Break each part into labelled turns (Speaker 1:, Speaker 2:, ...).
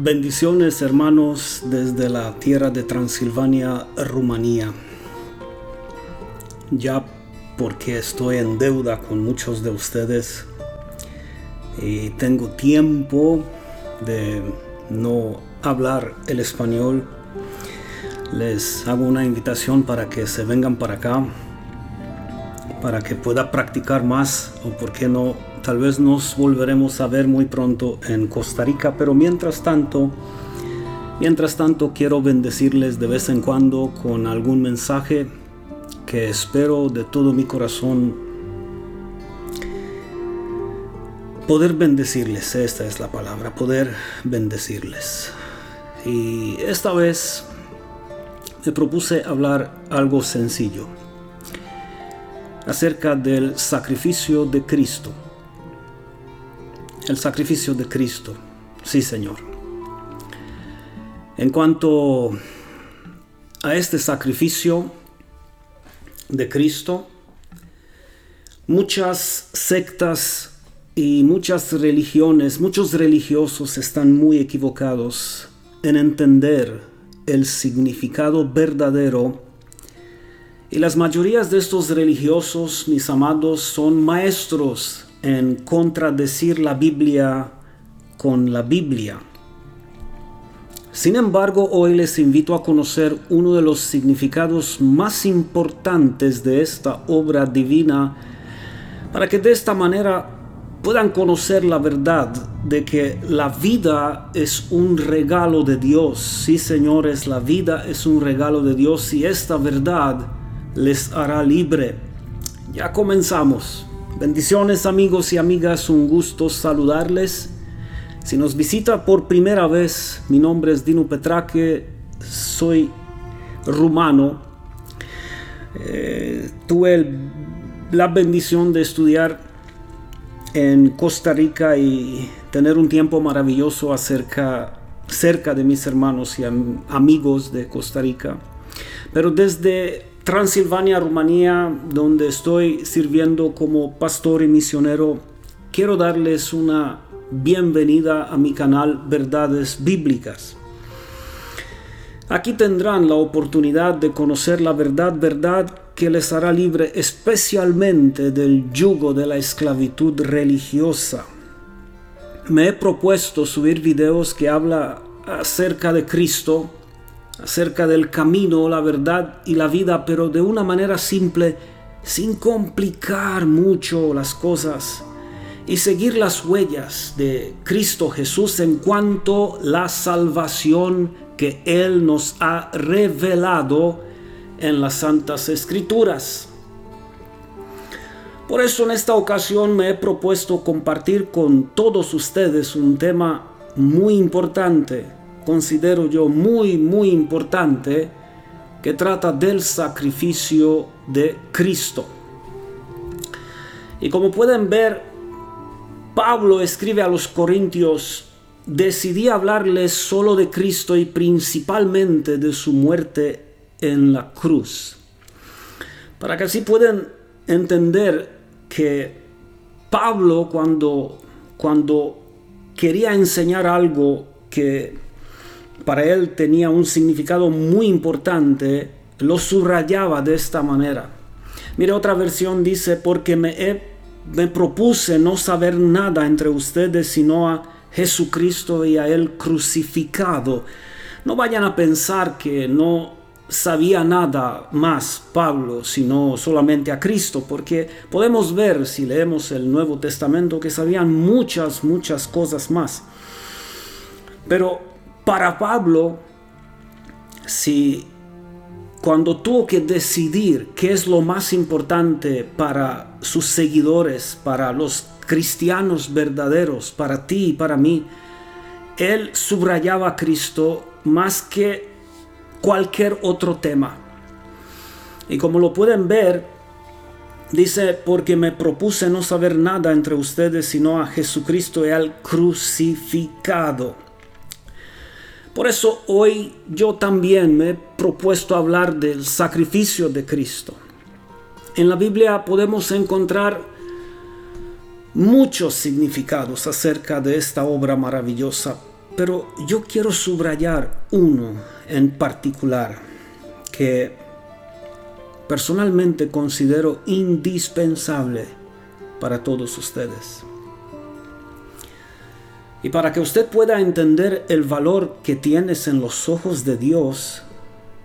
Speaker 1: Bendiciones hermanos desde la tierra de Transilvania, Rumanía. Ya porque estoy en deuda con muchos de ustedes y tengo tiempo de no hablar el español, les hago una invitación para que se vengan para acá, para que pueda practicar más o por qué no Tal vez nos volveremos a ver muy pronto en Costa Rica, pero mientras tanto, mientras tanto quiero bendecirles de vez en cuando con algún mensaje que espero de todo mi corazón poder bendecirles, esta es la palabra, poder bendecirles. Y esta vez me propuse hablar algo sencillo acerca del sacrificio de Cristo el sacrificio de Cristo. Sí, Señor. En cuanto a este sacrificio de Cristo, muchas sectas y muchas religiones, muchos religiosos están muy equivocados en entender el significado verdadero y las mayorías de estos religiosos, mis amados, son maestros en contradecir la Biblia con la Biblia. Sin embargo, hoy les invito a conocer uno de los significados más importantes de esta obra divina para que de esta manera puedan conocer la verdad de que la vida es un regalo de Dios. Sí, señores, la vida es un regalo de Dios y esta verdad les hará libre. Ya comenzamos. Bendiciones amigos y amigas, un gusto saludarles. Si nos visita por primera vez, mi nombre es Dino Petraque, soy rumano. Eh, tuve la bendición de estudiar en Costa Rica y tener un tiempo maravilloso acerca, cerca de mis hermanos y amigos de Costa Rica. Pero desde Transilvania, Rumanía, donde estoy sirviendo como pastor y misionero, quiero darles una bienvenida a mi canal Verdades Bíblicas. Aquí tendrán la oportunidad de conocer la verdad, verdad que les hará libre especialmente del yugo de la esclavitud religiosa. Me he propuesto subir videos que habla acerca de Cristo, acerca del camino, la verdad y la vida, pero de una manera simple, sin complicar mucho las cosas, y seguir las huellas de Cristo Jesús en cuanto la salvación que Él nos ha revelado en las Santas Escrituras. Por eso en esta ocasión me he propuesto compartir con todos ustedes un tema muy importante considero yo muy, muy importante, que trata del sacrificio de Cristo. Y como pueden ver, Pablo escribe a los Corintios, decidí hablarles solo de Cristo y principalmente de su muerte en la cruz. Para que así puedan entender que Pablo cuando, cuando quería enseñar algo que para él tenía un significado muy importante, lo subrayaba de esta manera. Mire, otra versión dice, porque me, me propuse no saber nada entre ustedes sino a Jesucristo y a Él crucificado. No vayan a pensar que no sabía nada más Pablo, sino solamente a Cristo, porque podemos ver si leemos el Nuevo Testamento que sabían muchas, muchas cosas más. Pero para Pablo, si cuando tuvo que decidir qué es lo más importante para sus seguidores, para los cristianos verdaderos, para ti y para mí, él subrayaba a Cristo más que cualquier otro tema. Y como lo pueden ver, dice, porque me propuse no saber nada entre ustedes sino a Jesucristo y al crucificado. Por eso hoy yo también me he propuesto hablar del sacrificio de Cristo. En la Biblia podemos encontrar muchos significados acerca de esta obra maravillosa, pero yo quiero subrayar uno en particular que personalmente considero indispensable para todos ustedes. Y para que usted pueda entender el valor que tienes en los ojos de Dios,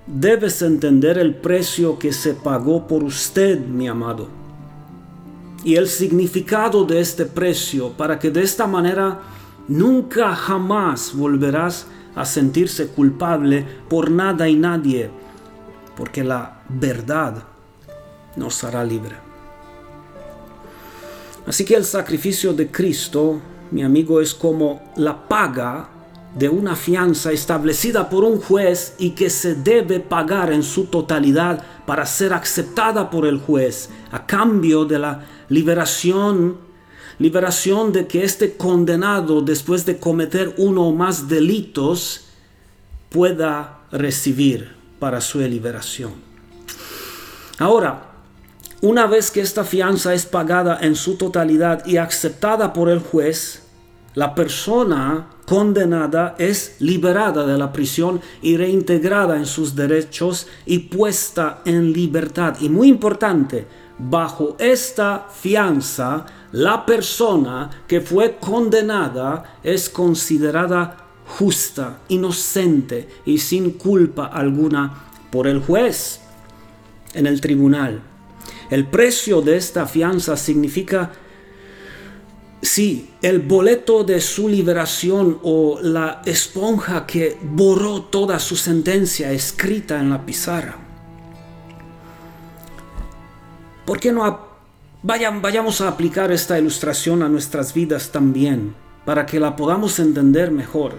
Speaker 1: debes entender el precio que se pagó por usted, mi amado. Y el significado de este precio para que de esta manera nunca jamás volverás a sentirse culpable por nada y nadie, porque la verdad nos hará libre. Así que el sacrificio de Cristo mi amigo, es como la paga de una fianza establecida por un juez y que se debe pagar en su totalidad para ser aceptada por el juez a cambio de la liberación liberación de que este condenado después de cometer uno o más delitos pueda recibir para su liberación. Ahora, una vez que esta fianza es pagada en su totalidad y aceptada por el juez, la persona condenada es liberada de la prisión y reintegrada en sus derechos y puesta en libertad. Y muy importante, bajo esta fianza, la persona que fue condenada es considerada justa, inocente y sin culpa alguna por el juez en el tribunal. El precio de esta fianza significa Sí, el boleto de su liberación o la esponja que borró toda su sentencia escrita en la pizarra. ¿Por qué no vayan, vayamos a aplicar esta ilustración a nuestras vidas también para que la podamos entender mejor?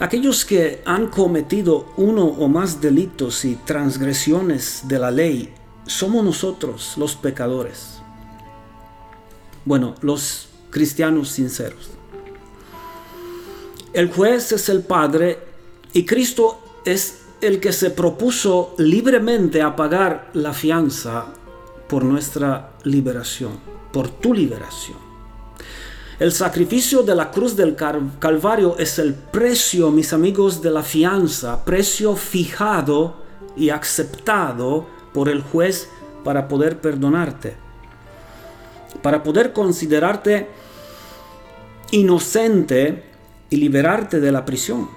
Speaker 1: Aquellos que han cometido uno o más delitos y transgresiones de la ley somos nosotros los pecadores bueno, los cristianos sinceros. El juez es el Padre y Cristo es el que se propuso libremente a pagar la fianza por nuestra liberación, por tu liberación. El sacrificio de la cruz del Calvario es el precio, mis amigos, de la fianza, precio fijado y aceptado por el juez para poder perdonarte para poder considerarte inocente y liberarte de la prisión.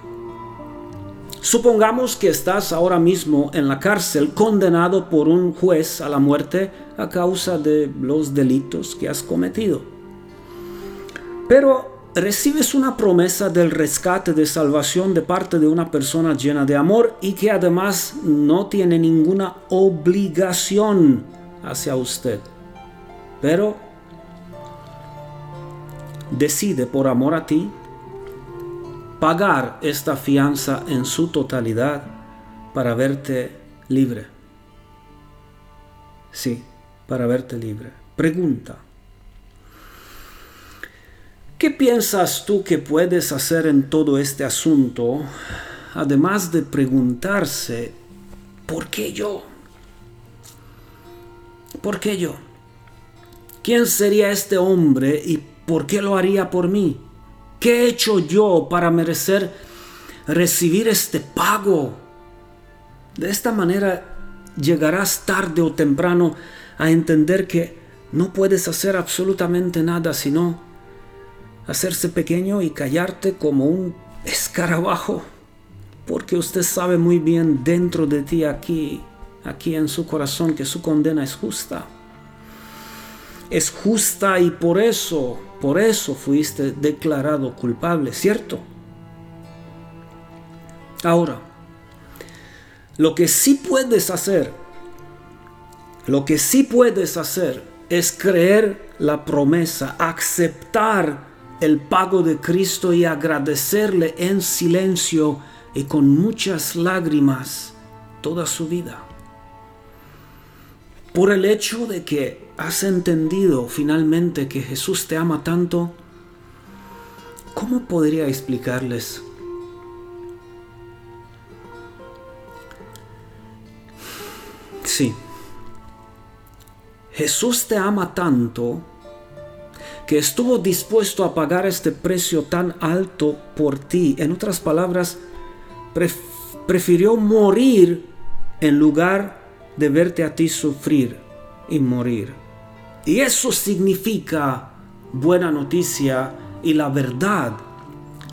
Speaker 1: Supongamos que estás ahora mismo en la cárcel condenado por un juez a la muerte a causa de los delitos que has cometido. Pero recibes una promesa del rescate de salvación de parte de una persona llena de amor y que además no tiene ninguna obligación hacia usted. Pero decide por amor a ti pagar esta fianza en su totalidad para verte libre. Sí, para verte libre. Pregunta. ¿Qué piensas tú que puedes hacer en todo este asunto, además de preguntarse, ¿por qué yo? ¿Por qué yo? ¿Quién sería este hombre y ¿Por qué lo haría por mí? ¿Qué he hecho yo para merecer recibir este pago? De esta manera llegarás tarde o temprano a entender que no puedes hacer absolutamente nada sino hacerse pequeño y callarte como un escarabajo, porque usted sabe muy bien dentro de ti aquí, aquí en su corazón, que su condena es justa. Es justa y por eso por eso fuiste declarado culpable, ¿cierto? Ahora, lo que sí puedes hacer, lo que sí puedes hacer es creer la promesa, aceptar el pago de Cristo y agradecerle en silencio y con muchas lágrimas toda su vida. Por el hecho de que has entendido finalmente que Jesús te ama tanto, ¿cómo podría explicarles? Sí, Jesús te ama tanto que estuvo dispuesto a pagar este precio tan alto por ti. En otras palabras, prefirió morir en lugar de verte a ti sufrir y morir. Y eso significa buena noticia y la verdad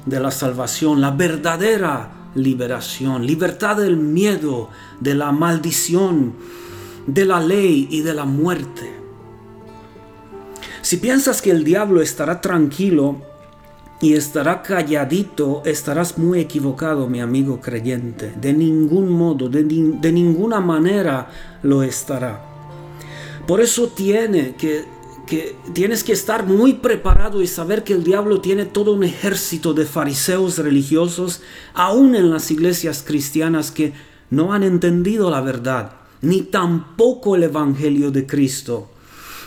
Speaker 1: de la salvación, la verdadera liberación, libertad del miedo, de la maldición, de la ley y de la muerte. Si piensas que el diablo estará tranquilo y estará calladito, estarás muy equivocado, mi amigo creyente. De ningún modo, de, ninguna manera lo estará. Por eso tiene que, que, tienes que estar muy preparado y saber que el diablo tiene todo un ejército de fariseos religiosos, aún en las iglesias cristianas que no han entendido la verdad, ni tampoco el Evangelio de Cristo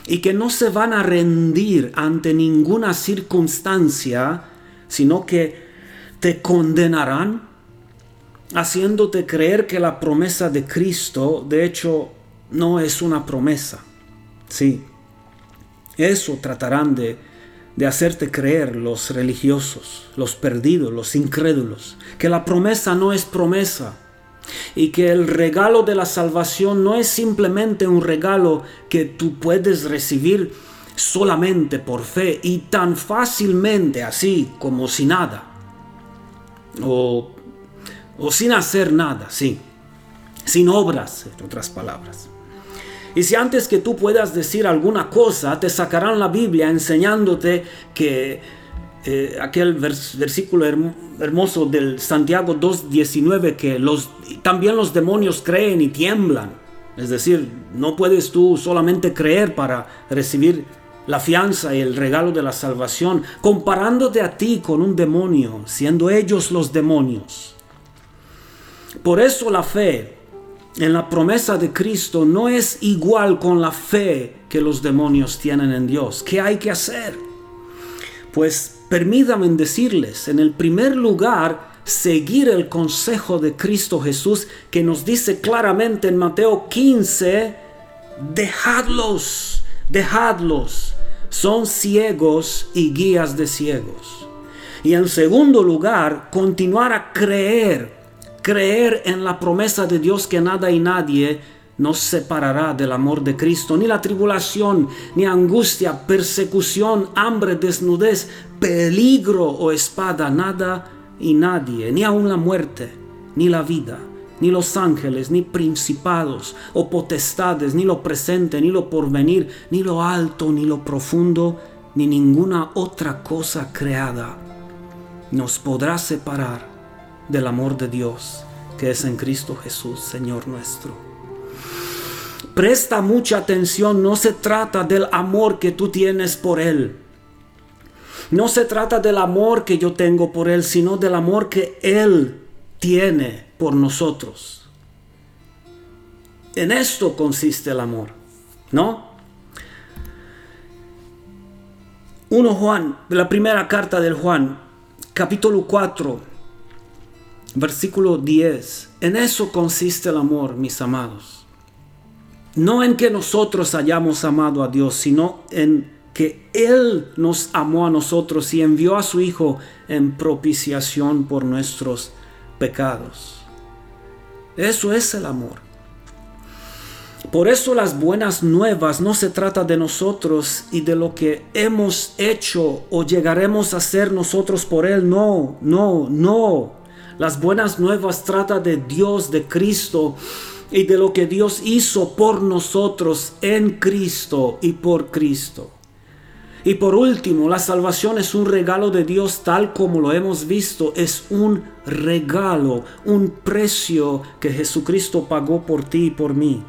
Speaker 1: y que no se van a rendir ante ninguna circunstancia, sino que te condenarán haciéndote creer que la promesa de Cristo, de hecho, no es una promesa. Sí, eso tratarán de, de hacerte creer los religiosos, los perdidos, los incrédulos, que la promesa no es promesa y que el regalo de la salvación no es simplemente un regalo que tú puedes recibir solamente por fe y tan fácilmente así como sin nada. O, o sin hacer nada, sí. Sin obras, en otras palabras. Y si antes que tú puedas decir alguna cosa, te sacarán la Biblia enseñándote que eh, aquel versículo hermoso del Santiago 2.19 que los, también los demonios creen y tiemblan. Es decir, no puedes tú solamente creer para recibir la fianza y el regalo de la salvación, comparándote a ti con un demonio, siendo ellos los demonios. Por eso la fe en la promesa de Cristo no es igual con la fe que los demonios tienen en Dios. ¿Qué hay que hacer? Pues permítanme decirles, en el primer lugar, seguir el consejo de Cristo Jesús que nos dice claramente en Mateo 15, dejadlos, dejadlos, son ciegos y guías de ciegos. Y en segundo lugar, continuar a creer, creer en la promesa de Dios que nada y nadie nos separará del amor de Cristo, ni la tribulación, ni angustia, persecución, hambre, desnudez, peligro o espada, nada y nadie, ni aun la muerte, ni la vida, ni los ángeles, ni principados o potestades, ni lo presente, ni lo porvenir, ni lo alto, ni lo profundo, ni ninguna otra cosa creada nos podrá separar del amor de Dios que es en Cristo Jesús, Señor nuestro. Presta mucha atención, no se trata del amor que tú tienes por Él. No se trata del amor que yo tengo por Él, sino del amor que Él tiene por nosotros. En esto consiste el amor, ¿no? 1 Juan, la primera carta del Juan, capítulo 4, versículo 10. En eso consiste el amor, mis amados no en que nosotros hayamos amado a Dios, sino en que Él nos amó a nosotros y envió a su Hijo en propiciación por nuestros pecados. Eso es el amor. Por eso las buenas nuevas no se trata de nosotros y de lo que hemos hecho o llegaremos a ser nosotros por Él. No, no, no. Las buenas nuevas trata de Dios, de Cristo, y de lo que Dios hizo por nosotros en Cristo y por Cristo. Y por último, la salvación es un regalo de Dios tal como lo hemos visto, es un regalo, un precio que Jesucristo pagó por ti y por mí.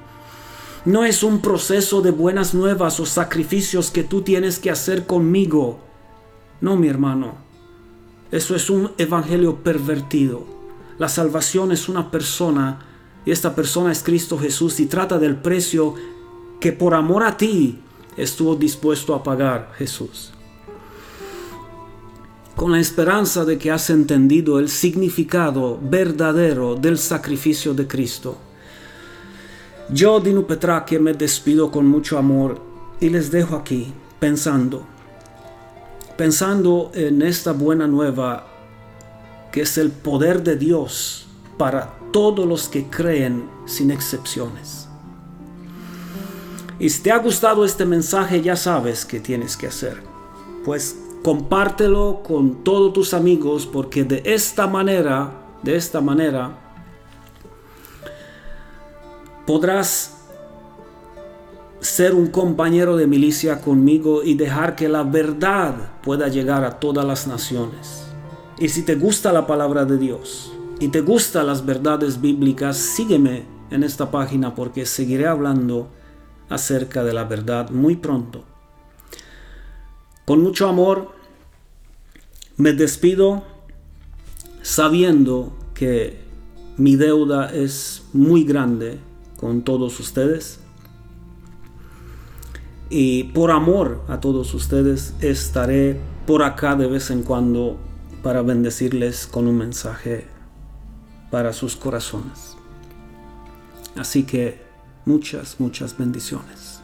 Speaker 1: No es un proceso de buenas nuevas o sacrificios que tú tienes que hacer conmigo. No, mi hermano. Eso es un evangelio pervertido. La salvación es una persona y esta persona es Cristo Jesús y trata del precio que por amor a ti estuvo dispuesto a pagar Jesús. Con la esperanza de que has entendido el significado verdadero del sacrificio de Cristo. Yo, Dinu Petra, que me despido con mucho amor y les dejo aquí pensando pensando en esta buena nueva que es el poder de Dios para todos los que creen sin excepciones. Y si te ha gustado este mensaje ya sabes qué tienes que hacer. Pues compártelo con todos tus amigos porque de esta manera, de esta manera, podrás ser un compañero de milicia conmigo y dejar que la verdad pueda llegar a todas las naciones. Y si te gusta la palabra de Dios y te gustan las verdades bíblicas, sígueme en esta página porque seguiré hablando acerca de la verdad muy pronto. Con mucho amor me despido sabiendo que mi deuda es muy grande con todos ustedes y por amor a todos ustedes estaré por acá de vez en cuando para bendecirles con un mensaje para sus corazones. Así que muchas, muchas bendiciones.